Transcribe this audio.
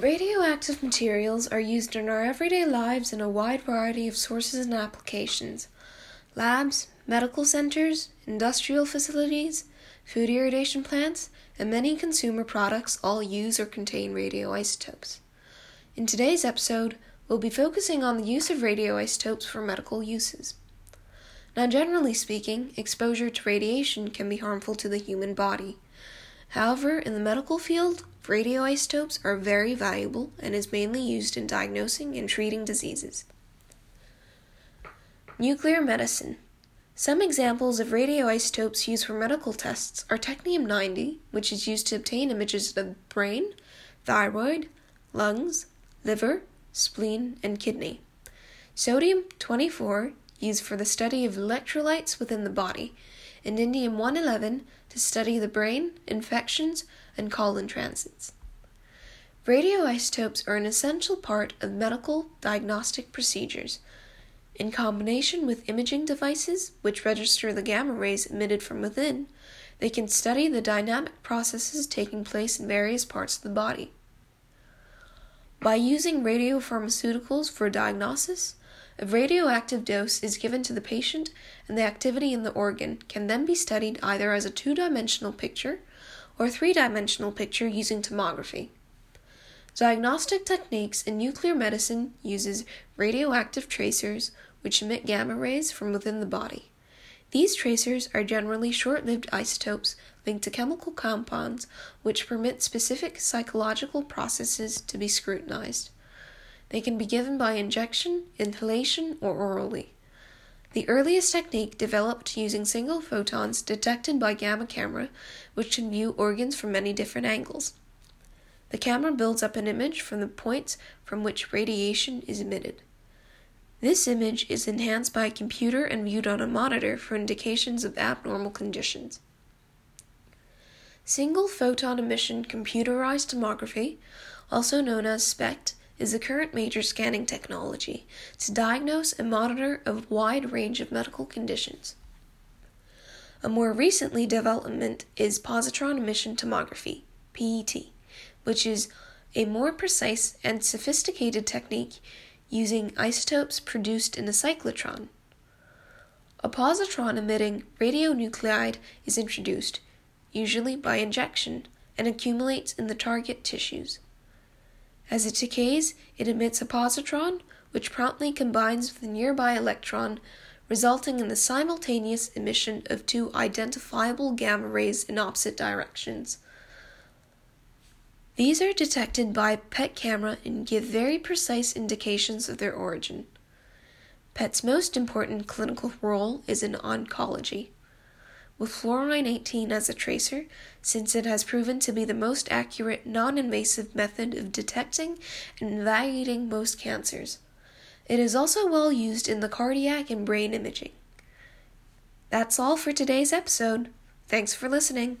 Radioactive materials are used in our everyday lives in a wide variety of sources and applications. Labs, medical centers, industrial facilities, food irradiation plants, and many consumer products all use or contain radioisotopes. In today's episode, we'll be focusing on the use of radioisotopes for medical uses. Now, generally speaking, exposure to radiation can be harmful to the human body. However, in the medical field, radioisotopes are very valuable and is mainly used in diagnosing and treating diseases. Nuclear medicine. Some examples of radioisotopes used for medical tests are technetium 90, which is used to obtain images of the brain, thyroid, lungs, liver, spleen, and kidney. Sodium 24, used for the study of electrolytes within the body, and indium 111 to study the brain, infections, and colon transits. Radioisotopes are an essential part of medical diagnostic procedures. In combination with imaging devices, which register the gamma rays emitted from within, they can study the dynamic processes taking place in various parts of the body. By using radiopharmaceuticals for diagnosis, a radioactive dose is given to the patient, and the activity in the organ can then be studied either as a two dimensional picture or three dimensional picture using tomography. Diagnostic techniques in nuclear medicine uses radioactive tracers which emit gamma rays from within the body. These tracers are generally short lived isotopes linked to chemical compounds which permit specific psychological processes to be scrutinized. They can be given by injection, inhalation, or orally. The earliest technique developed using single photons detected by gamma camera, which can view organs from many different angles. The camera builds up an image from the points from which radiation is emitted. This image is enhanced by a computer and viewed on a monitor for indications of abnormal conditions. Single photon emission computerized tomography, also known as SPECT, is the current major scanning technology to diagnose and monitor a wide range of medical conditions. A more recently development is positron emission tomography, PET, which is a more precise and sophisticated technique using isotopes produced in a cyclotron. A positron emitting radionuclide is introduced, usually by injection, and accumulates in the target tissues. As it decays, it emits a positron, which promptly combines with a nearby electron, resulting in the simultaneous emission of two identifiable gamma rays in opposite directions. These are detected by PET camera and give very precise indications of their origin. PET's most important clinical role is in oncology with fluorine 18 as a tracer, since it has proven to be the most accurate, non invasive method of detecting and evaluating most cancers. It is also well used in the cardiac and brain imaging. That's all for today's episode. Thanks for listening.